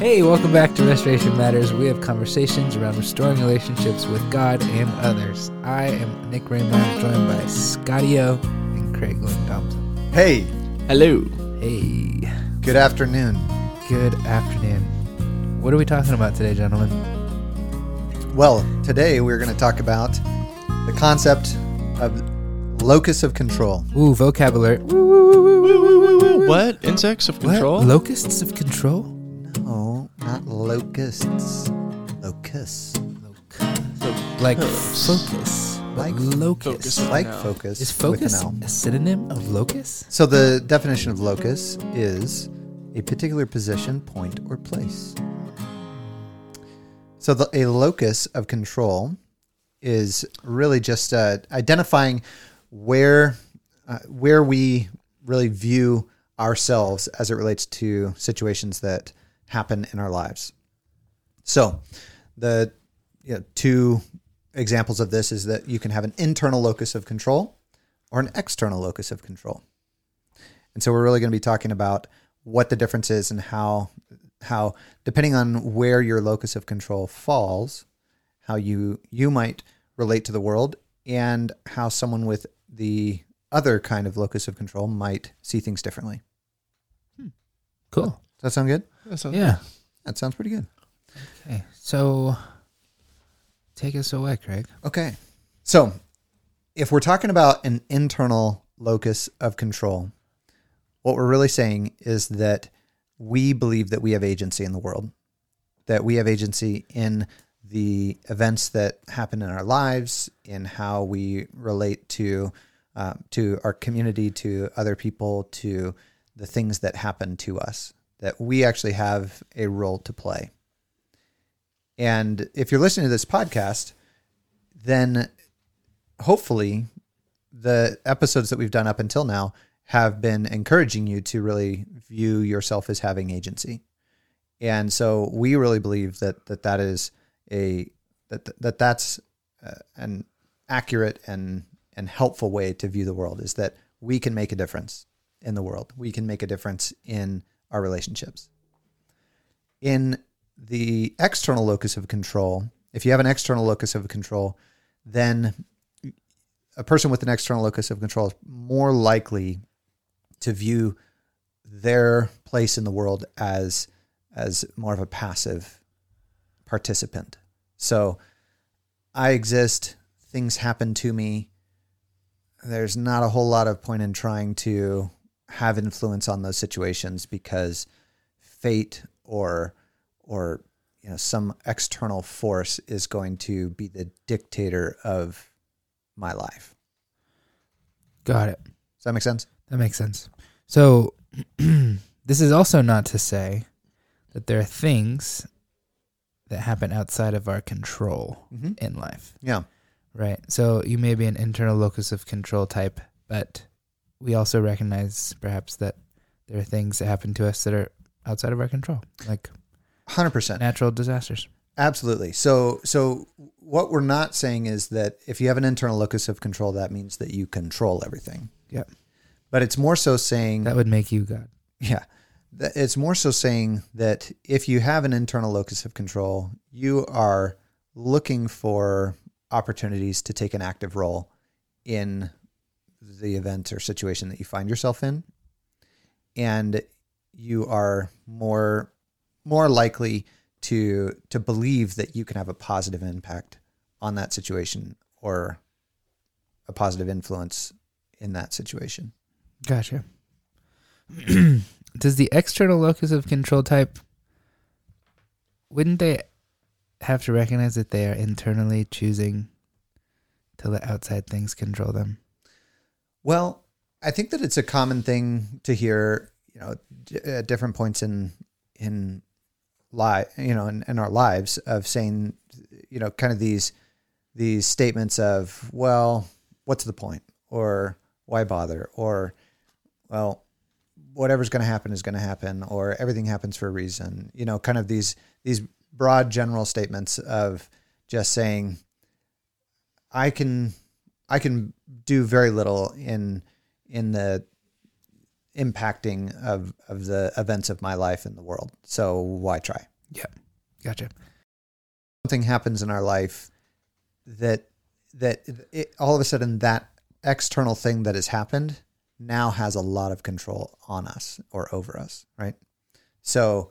Hey, welcome back to Restoration Matters. We have conversations around restoring relationships with God and others. I am Nick Raymond, joined by Scotty O and Craig Lynn Thompson. Hey, Hello. Hey, good afternoon. good afternoon. What are we talking about today, gentlemen? Well, today we're going to talk about the concept of locus of control. Ooh, vocabulary. What? Insects of What? control? Locusts of control? No, not locusts. Locus. Locus. Like Focus. Like locus. focus. Like focus. Is focus a synonym of locus? So the definition of locus is a particular position, point, or place. So the, a locus of control is really just uh, identifying where uh, where we really view ourselves as it relates to situations that happen in our lives. So the you know, two examples of this is that you can have an internal locus of control or an external locus of control. And so we're really going to be talking about what the difference is and how how depending on where your locus of control falls, how you you might relate to the world and how someone with the other kind of locus of control might see things differently. Hmm. Cool. Does that sound good? That sounds- Yeah. That sounds pretty good. Okay. So take us away, Craig. Okay. So, if we're talking about an internal locus of control, what we're really saying is that we believe that we have agency in the world, that we have agency in the events that happen in our lives, in how we relate to uh, to our community, to other people, to the things that happen to us. That we actually have a role to play. And if you're listening to this podcast, then hopefully the episodes that we've done up until now have been encouraging you to really view yourself as having agency. And so we really believe that that, that is a that that that's uh, an accurate and and helpful way to view the world is that we can make a difference in the world. We can make a difference in our relationships. In the external locus of control, if you have an external locus of control, then a person with an external locus of control is more likely to view their place in the world as as more of a passive participant. So I exist, things happen to me. There's not a whole lot of point in trying to have influence on those situations because fate or or you know some external force is going to be the dictator of my life. Got it. Does that make sense? That makes sense. So, this is also not to say that there are things that happen outside of our control Mm-hmm. in life, Yeah. right? So, you may be an internal locus of control type, but we also recognize perhaps that there are things that happen to us that are outside of our control, like Hundred percent. natural disasters. Absolutely. So so what we're not saying is that if you have an internal locus of control, that means that you control everything. Yep. But it's more so saying That would make you God. Yeah. It's more so saying that if you have an internal locus of control, you are looking for opportunities to take an active role in the event or situation that you find yourself in. And you are more more likely to to believe that you can have a positive impact on that situation or a positive influence in that situation. Gotcha. Does the external locus of control type wouldn't they have to recognize that they are internally choosing to let outside things control them? Well, I think that it's a common thing to hear, you know, d- at different points in in li you know, in, in our lives of saying, you know, kind of these these statements of, well, what's the point, or why bother, or well, whatever's going to happen is going to happen, or everything happens for a reason. You know, kind of these these broad general statements of just saying, I can I can do very little in in the impacting of of the events of my life in the world. So why try? Yeah, gotcha. something happens in our life that that it, all of a sudden that external thing that has happened now has a lot of control on us or over us right so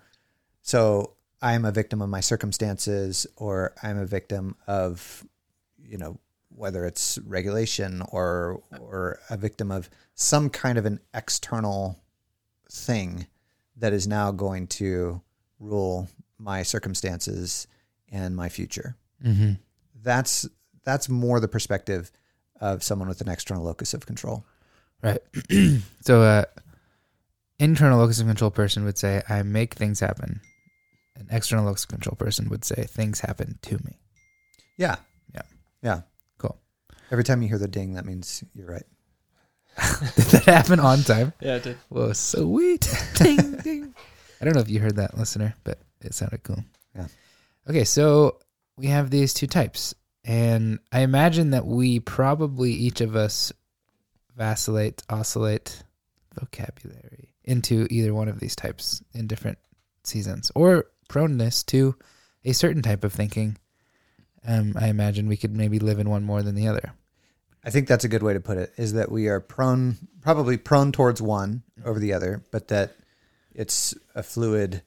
so i'm a victim of my circumstances or i'm a victim of you know whether it's regulation or or a victim of some kind of an external thing that is now going to rule my circumstances and my future. Mm-hmm. That's that's more the perspective of someone with an external locus of control. Right. so, uh, internal locus of control person would say, "I make things happen." An external locus of control person would say, "Things happen to me." Yeah. Yeah. Yeah. Cool. Every time you hear the ding, that means you're right. Did that happen on time? Yeah, it did. Whoa, sweet. ding, ding. I don't know if you heard that, listener, but it sounded cool. Yeah. Okay, so we have these two types. And I imagine that we probably, each of us, vacillate, oscillate vocabulary into either one of these types in different seasons or proneness to a certain type of thinking. Um, I imagine we could maybe live in one more than the other. I think that's a good way to put it. Is that we are prone, probably prone towards one over the other, but that it's a fluid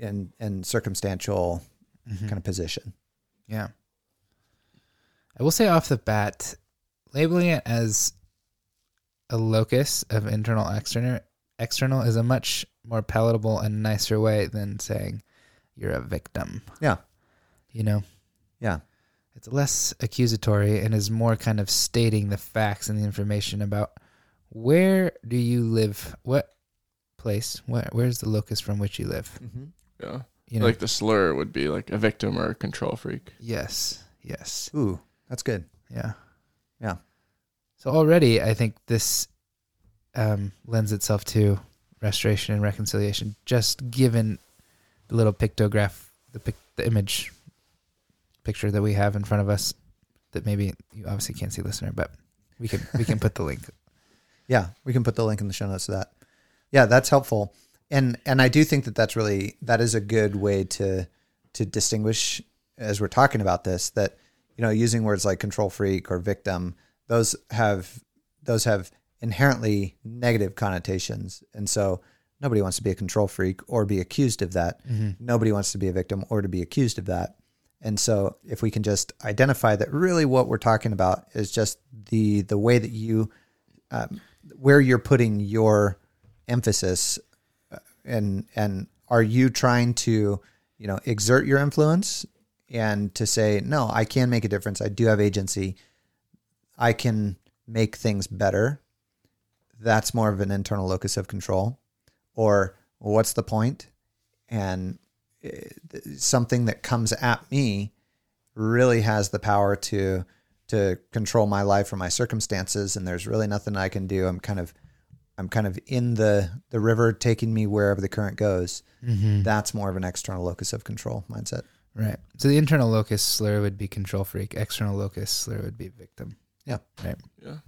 and and circumstantial Mhm. kind of position. Yeah. I will say off the bat, labeling it as a locus of internal external external is a much more palatable and nicer way than saying you're a victim. Yeah. You know? Yeah. It's less accusatory and is more kind of stating the facts and the information about where do you live, what place, where where's the locus from which you live. Mm-hmm. Yeah. You know? Like the slur would be like a victim or a control freak. yes. Yes. Ooh, that's good. Yeah. Yeah. So already, I think this um, lends itself to restoration and reconciliation, just given the little pictograph, the pic- the image picture that we have in front of us. That maybe you obviously can't see, listener, but we can we can put the link. Yeah, we can put the link in the show notes to that. Yeah, that's helpful. And and I do think that that's really that is a good way to to distinguish as we're talking about this that you know using words like control freak or victim those have those have inherently negative connotations and so nobody wants to be a control freak or be accused of that mm-hmm. nobody wants to be a victim or to be accused of that and so if we can just identify that really what we're talking about is just the the way that you um, where you're putting your emphasis uh, and and are you trying to you know exert your influence and to say no i can make a difference. I do have agency. I can make things better. That's more of an internal locus of control. Or what's the point? And something that comes at me really has the power to to control my life or my circumstances and there's really nothing I can do. I'm kind of I'm kind of in the the river taking me wherever the current goes. Mm-hmm. That's more of an external locus of control mindset. Right. So the internal locus slur would be control freak. External locus slur would be victim. Yeah. Right.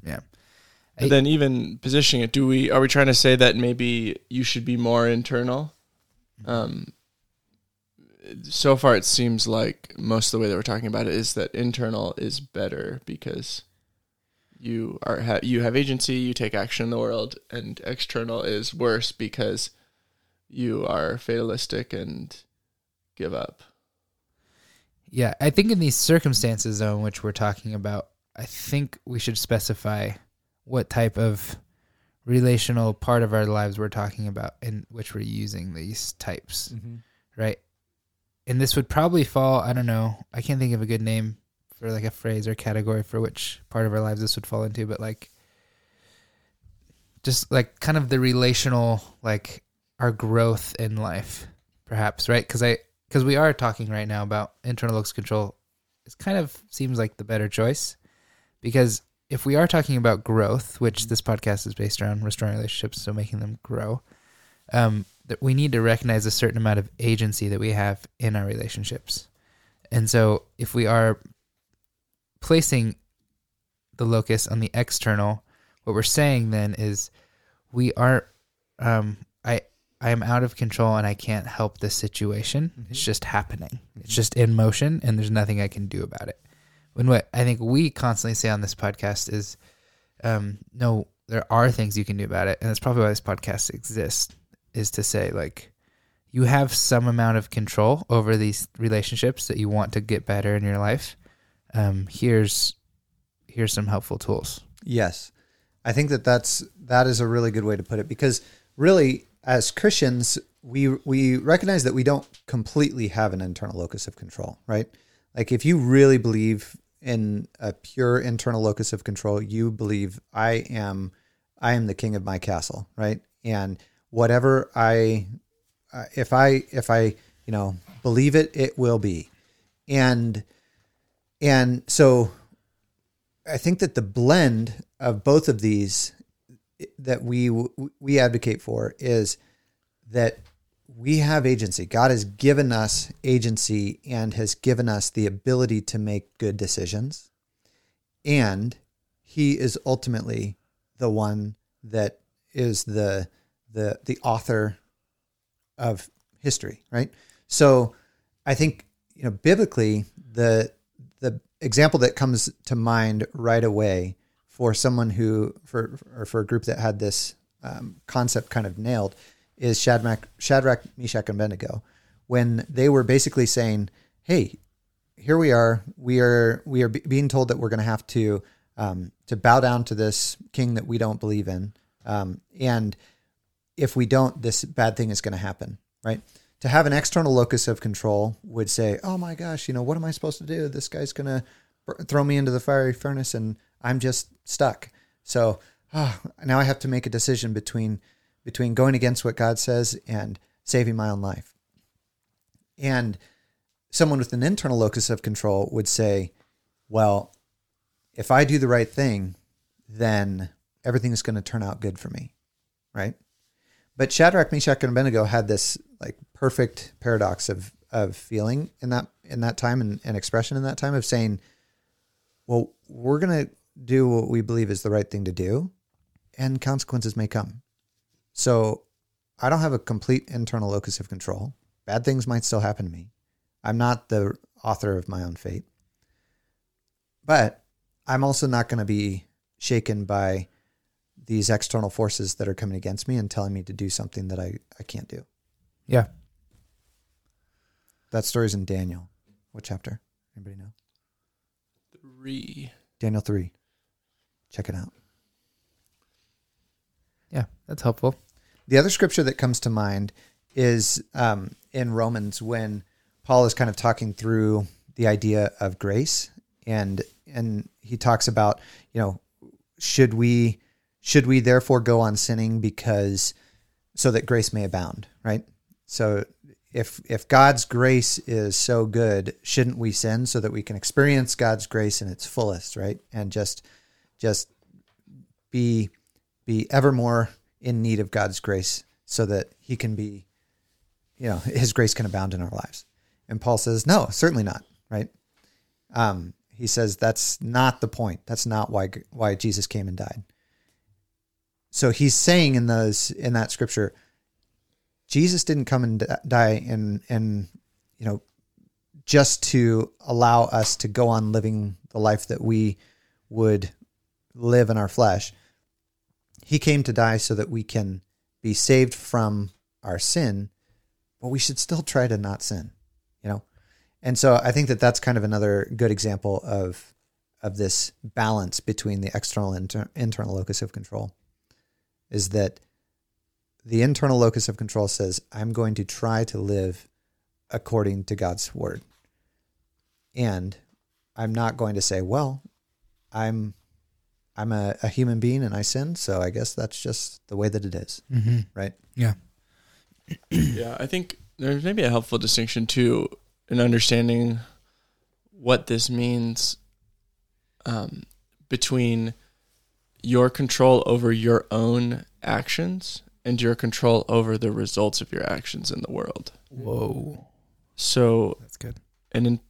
Yeah. I- And then even positioning it, do we are we trying to say that maybe you should be more internal? Um so far it seems like most of the way that we're talking about it is that internal is better because you are ha- you have agency, you take action in the world, and external is worse because you are fatalistic and give up. Yeah, I think in these circumstances, though, in which we're talking about, I think we should specify what type of relational part of our lives we're talking about in which we're using these types, mm-hmm. right? And this would probably fall, I don't know, I can't think of a good name for like a phrase or category for which part of our lives this would fall into, but like just like kind of the relational, like our growth in life, perhaps, right? Because I, because we are talking right now about internal locus control it kind of seems like the better choice because if we are talking about growth which this podcast is based around restoring relationships so making them grow um, that we need to recognize a certain amount of agency that we have in our relationships and so if we are placing the locus on the external what we're saying then is we are um, i I am out of control and I can't help this situation. It's just happening. It's just in motion and there's nothing I can do about it. When what I think we constantly say on this podcast is, um, no, there are things you can do about it, and that's probably why this podcast exists. Is to say like, you have some amount of control over these relationships that you want to get better in your life. Um, here's here's some helpful tools. Yes. I think that that's that is a really good way to put it because really as Christians we we recognize that we don't completely have an internal locus of control, right? Like if you really believe in a pure internal locus of control, you believe I am I am the king of my castle, right? And whatever I uh, if I if I, you know, believe it, it will be. And and so I think that the blend of both of these that we we advocate for is that we have agency. God has given us agency and has given us the ability to make good decisions. And he is ultimately the one that is the the the author of history, right? So I think you know biblically the the example that comes to mind right away for someone who for or for a group that had this um, concept kind of nailed is Shadrach, Shadrach, Meshach, and Abednego, when they were basically saying, "Hey, here we are. We are we are being told that we're going to have to um, to bow down to this king that we don't believe in, um, and if we don't, this bad thing is going to happen." Right? To have an external locus of control would say, "Oh my gosh, you know what am I supposed to do? This guy's going to throw me into the fiery furnace, and I'm just stuck." So oh, now I have to make a decision between between going against what God says and saving my own life. And someone with an internal locus of control would say, well, if I do the right thing, then everything is going to turn out good for me, right? But Shadrach, Meshach, and Abednego had this like perfect paradox of of feeling in that in that time and, and expression in that time of saying, well, we're going to do what we believe is the right thing to do, and consequences may come. So I don't have a complete internal locus of control. Bad things might still happen to me. I'm not the author of my own fate. But I'm also not going to be shaken by these external forces that are coming against me and telling me to do something that I, I can't do. Yeah. That story's in Daniel. What chapter? Anybody know? Three. Daniel 3. Check it out. Yeah, that's helpful. The other scripture that comes to mind is um, in Romans when Paul is kind of talking through the idea of grace, and and he talks about you know should we should we therefore go on sinning because so that grace may abound, right? So if if God's grace is so good, shouldn't we sin so that we can experience God's grace in its fullest, right? And just just be be ever more in need of God's grace so that he can be, you know, his grace can abound in our lives. And Paul says, no, certainly not, right? Um, he says that's not the point. That's not why why Jesus came and died. So he's saying in those in that scripture, Jesus didn't come and die and and you know just to allow us to go on living the life that we would live in our flesh. He came to die so that we can be saved from our sin, but we should still try to not sin, you know? And so I think that that's kind of another good example of of this balance between the external and inter- internal locus of control is that the internal locus of control says I'm going to try to live according to God's word. And I'm not going to say, well, I'm I'm a, a human being and I sin, so I guess that's just the way that it is, Mm-hmm. right? Yeah. yeah, I think there's maybe a helpful distinction too in understanding what this means um, between your control over your own actions and your control over the results of your actions in the world. Whoa, So, that's good. an in,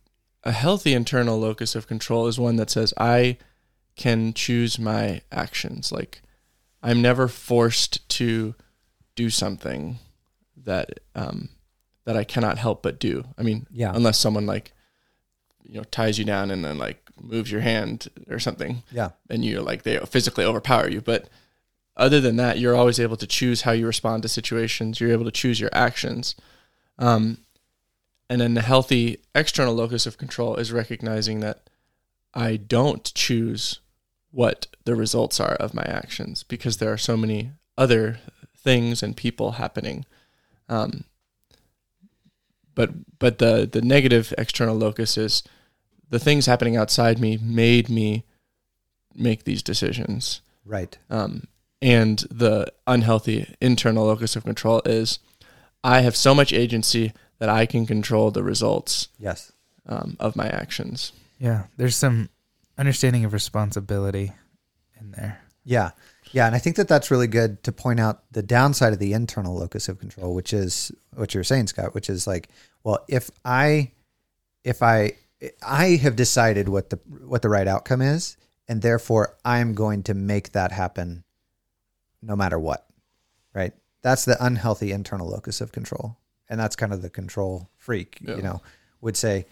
a healthy internal locus of control is one that says I can choose my actions. Like I'm never forced to do something. that um, that I cannot help but do. I mean, Yeah. unless someone like you know ties you down and then like moves your hand or something, Yeah. and you're like they physically overpower you. But other than that, you're always able to choose how you respond to situations. You're able to choose your actions. Um, and then the healthy external locus of control is recognizing that I don't choose what the results are of my actions because there are so many other things and people happening. Um, but but the the negative external locus is the things happening outside me made me make these decisions. Right. Um, and the unhealthy internal locus of control is I have so much agency that I can control the results Yes. um, of my actions. Yeah, there's some understanding of responsibility in there. Yeah. Yeah. And I think that that's really good to point out the downside of the internal locus of control, which is what you're saying, Scott, which is like, well, if I, if I, I have decided what the, what the right outcome is, and therefore I'm going to make that happen no matter what. Right. That's the unhealthy internal locus of control. And that's kind of the control freak, Yeah. you know, would say,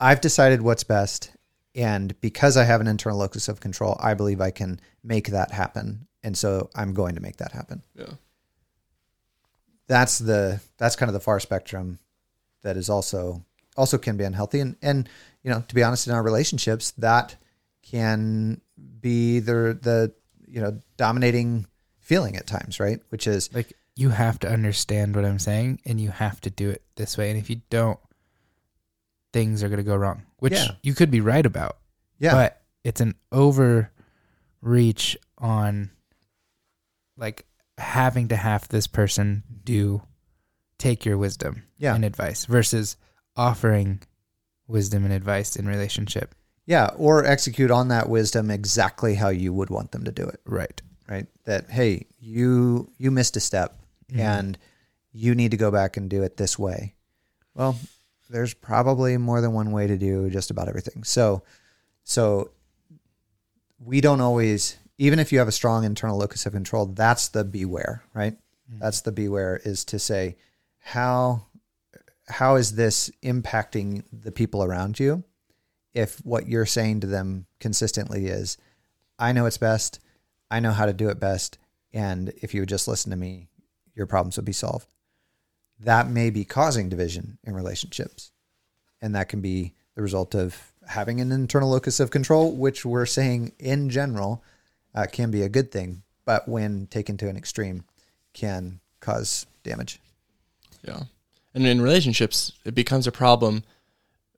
I've decided what's best. And because I have an internal locus of control, I believe I can make that happen. And so I'm going to make that happen. Yeah. That's the that's kind of the far spectrum that is also also can be unhealthy. And and you know, to be honest, in our relationships, that can be the the you know dominating feeling at times, right? Which is Like you have to understand what I'm saying and you have to do it this way. And if you don't, things are going to go wrong, which Yeah. you could be right about. yeah, But it's an overreach on like having to have this person do take your wisdom yeah, and advice versus offering wisdom and advice in relationship. yeah, or execute on that wisdom exactly how you would want them to do it. Right. right? That hey, you you missed a step Mhm. and you need to go back and do it this way. Well, there's probably more than one way to do just about everything. So so we don't always even if you have a strong internal locus of control, that's the beware, right? That's the beware is to say how how is this impacting the people around you? If what you're saying to them consistently is, I know it's best, I know how to do it best, and if you would just listen to me, your problems would be solved. That may be causing division in relationships. And that can be the result of having an internal locus of control, which we're saying in general uh, can be a good thing, but when taken to an extreme, can cause damage. Yeah. And in relationships, it becomes a problem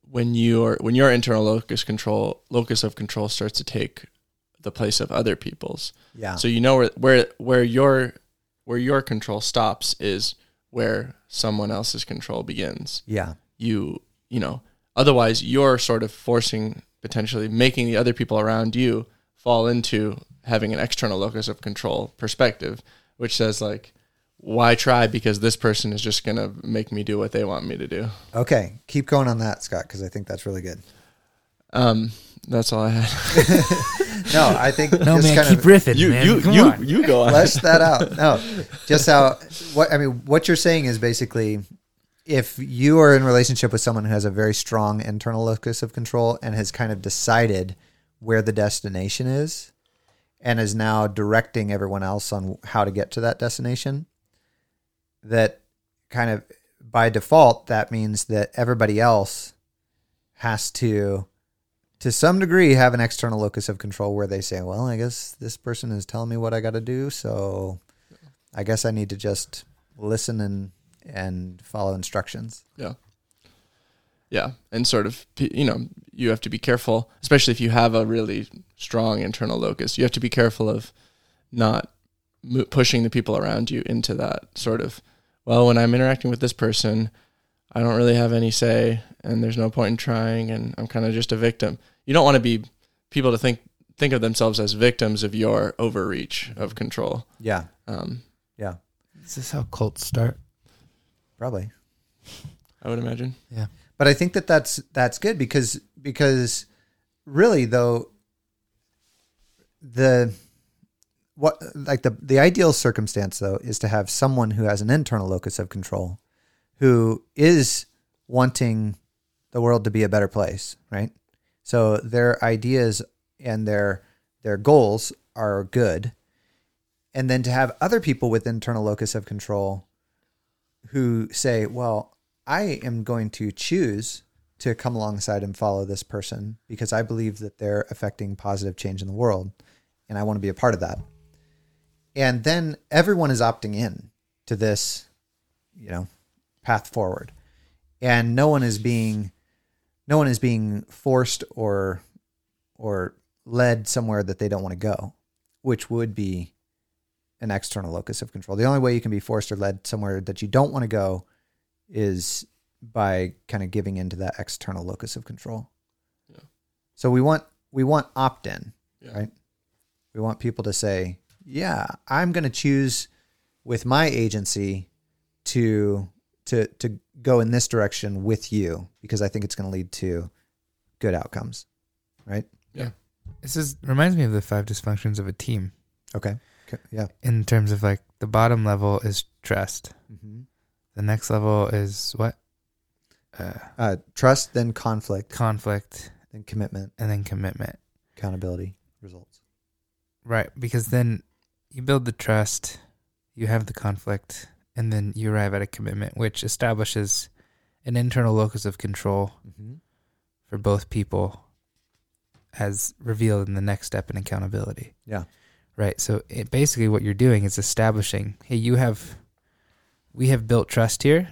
when your when your internal locus control locus of control starts to take the place of other people's. Yeah. So you know where where where your where your control stops is where someone else's control begins. yeah. You you know, otherwise you're sort of forcing potentially making the other people around you fall into having an external locus of control perspective, which says like why try because this person is just going to make me do what they want me to do. Okay. Keep going on that, Scott, because I think that's really good. Um that's all I had. No, I think No man, kind keep of- riffing, you man. you Come you on. you go on. flesh that out. No, just how what I mean. What you're saying is basically, if you are in relationship with someone who has a very strong internal locus of control and has kind of decided where the destination is, and is now directing everyone else on how to get to that destination, that kind of by default that means that everybody else has to to some degree have an external locus of control where they say, well, I guess this person is telling me what I got to do, so I guess I need to just listen and and follow instructions. Yeah. Yeah. And sort of, you know, you have to be careful, especially if you have a really strong internal locus. You have to be careful of not pushing the people around you into that sort of, well, when I'm interacting with this person, I don't really have any say and there's no point in trying and I'm kind of just a victim. You don't want to be people to think think of themselves as victims of your overreach of control. Yeah, Um, yeah, Is this how cults start? probably. I would imagine. Yeah. But I think that that's that's good because because really though the what like the the ideal circumstance though is to have someone who has an internal locus of control who is wanting the world to be a better place, right? So their ideas and their their goals are good. And then to have other people with internal locus of control who say, "Well, I am going to choose to come alongside and follow this person because I believe that they're affecting positive change in the world and I want to be a part of that." And then everyone is opting in to this, you know, path forward. And no one is being no one is being forced or or led somewhere that they don't want to go, which would be an external locus of control. The only way you can be forced or led somewhere that you don't want to go is by kind of giving into that external locus of control. Yeah. So we want we want opt-in, Yeah. right? We want people to say, "Yeah, I'm going to choose with my agency to to to go in this direction with you because I think it's going to lead to good outcomes." Right? Yeah. This is reminds me of the five dysfunctions of a team Okay. Okay. Yeah. in terms of like the bottom level is trust. Mm-hmm. The next level is what? Uh, Uh, trust, then conflict, conflict then commitment, and then commitment. accountability, results. Right, because then you build the trust, you have the conflict, and then you arrive at a commitment, which establishes an internal locus of control Mm-hmm. for both people, as revealed in the next step in accountability. Yeah. Right. So it, basically, what you're doing is establishing, hey, you have, we have built trust here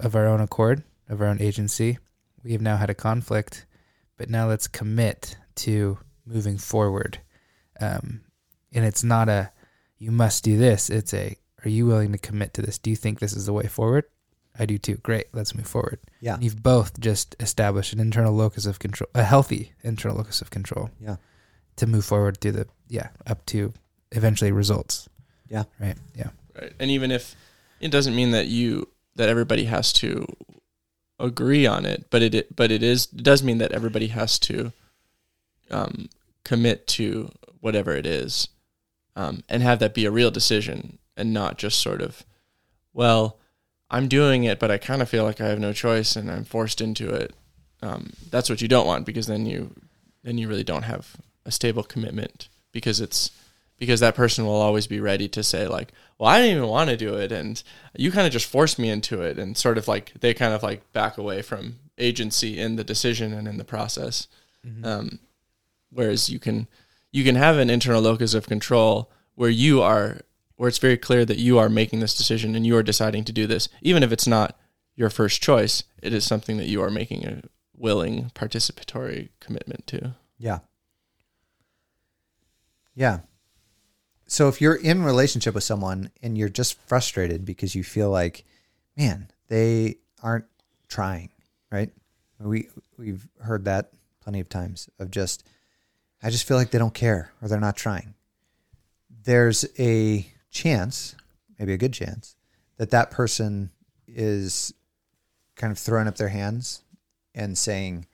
of our own accord, of our own agency. We have now had a conflict, but now let's commit to moving forward. Um, and it's not a, you must do this. It's a, are you willing to commit to this? Do you think this is the way forward? I do too. Great. Let's move forward. Yeah. You've both just established an internal locus of control, a healthy internal locus of control. Yeah. To move forward through the, yeah, up to eventually results. Yeah. Right. Yeah. Right. And even if it doesn't mean that you that everybody has to agree on it, but it, it but it is it does mean that everybody has to um, commit to whatever it is, um, and have that be a real decision and not just sort of, well, I'm doing it, but I kind of feel like I have no choice and I'm forced into it. Um, that's what you don't want because then you then you really don't have a stable commitment because it's because that person will always be ready to say like well i didn't even want to do it and you kind of just forced me into it and sort of like they kind of like back away from agency in the decision and in the process um, whereas you can you can have an internal locus of control where you are where it's very clear that you are making this decision and you are deciding to do this even if it's not your first choice it is something that you are making a willing participatory commitment to Yeah. Yeah. So if you're in relationship with someone and you're just frustrated because you feel like, man, they aren't trying, right? We we've heard that plenty of times of just I just feel like they don't care or they're not trying. There's a chance, maybe a good chance, that that person is kind of throwing up their hands and saying,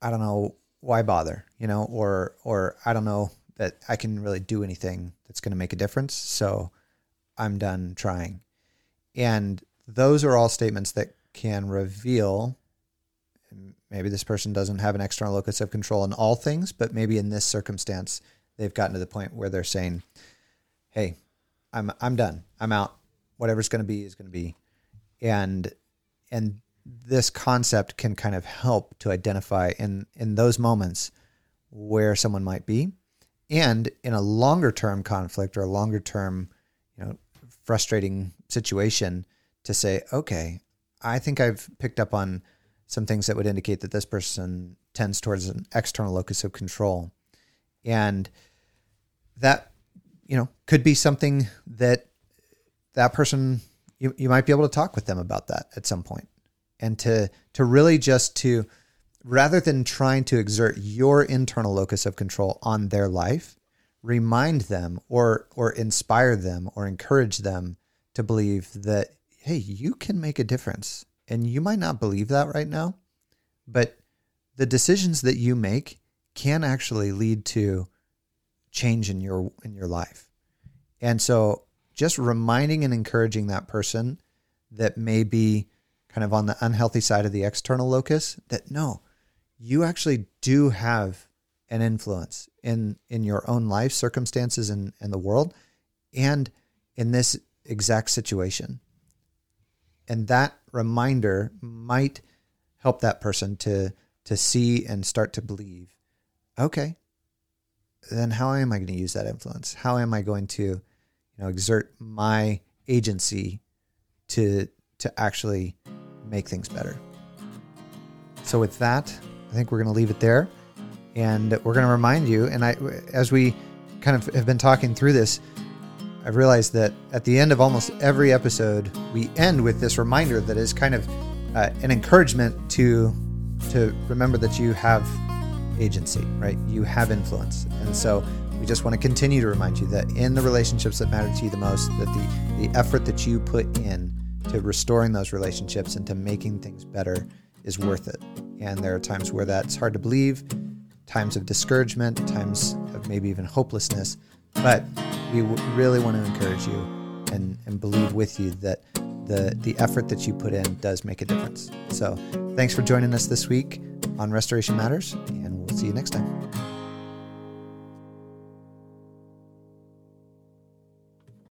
I don't know why bother, you know, or or I don't know that I can really do anything that's going to make a difference, so I'm done trying. And those are all statements that can reveal maybe this person doesn't have an external locus of control in all things, but maybe in this circumstance they've gotten to the point where they're saying, "Hey, I'm I'm done. I'm out. Whatever's going to be is going to be." And and this concept can kind of help to identify in in those moments where someone might be and in a longer term conflict or a longer term you know frustrating situation to say okay i think i've picked up on some things that would indicate that this person tends towards an external locus of control. And that you know could be something that that person you, you might be able to talk with them about that at some point. And to to really just to rather than trying to exert your internal locus of control on their life remind them or or inspire them or encourage them to believe that hey you can make a difference and you might not believe that right now but the decisions that you make can actually lead to change in your in your life. And so just reminding and encouraging that person that may be kind of on the unhealthy side of the external locus that no, you actually do have an influence in in your own life circumstances and, and the world and in this exact situation. And that reminder might help that person to to see and start to believe, okay, then how am I going to use that influence? How am I going to, you know, exert my agency to to actually make things better? So with that, I think we're going to leave it there, and we're going to remind you. And I, as we kind of have been talking through this, I've realized that at the end of almost every episode, we end with this reminder that is kind of uh, an encouragement to to remember that you have agency, right? You have influence, and so we just want to continue to remind you that in the relationships that matter to you the most, that the the effort that you put in to restoring those relationships and to making things better is worth it. And there are times where that's hard to believe, times of discouragement, times of maybe even hopelessness. But we really want to encourage you and, and believe with you that the, the effort that you put in does make a difference. So thanks for joining us this week on Restoration Matters, and we'll see you next time.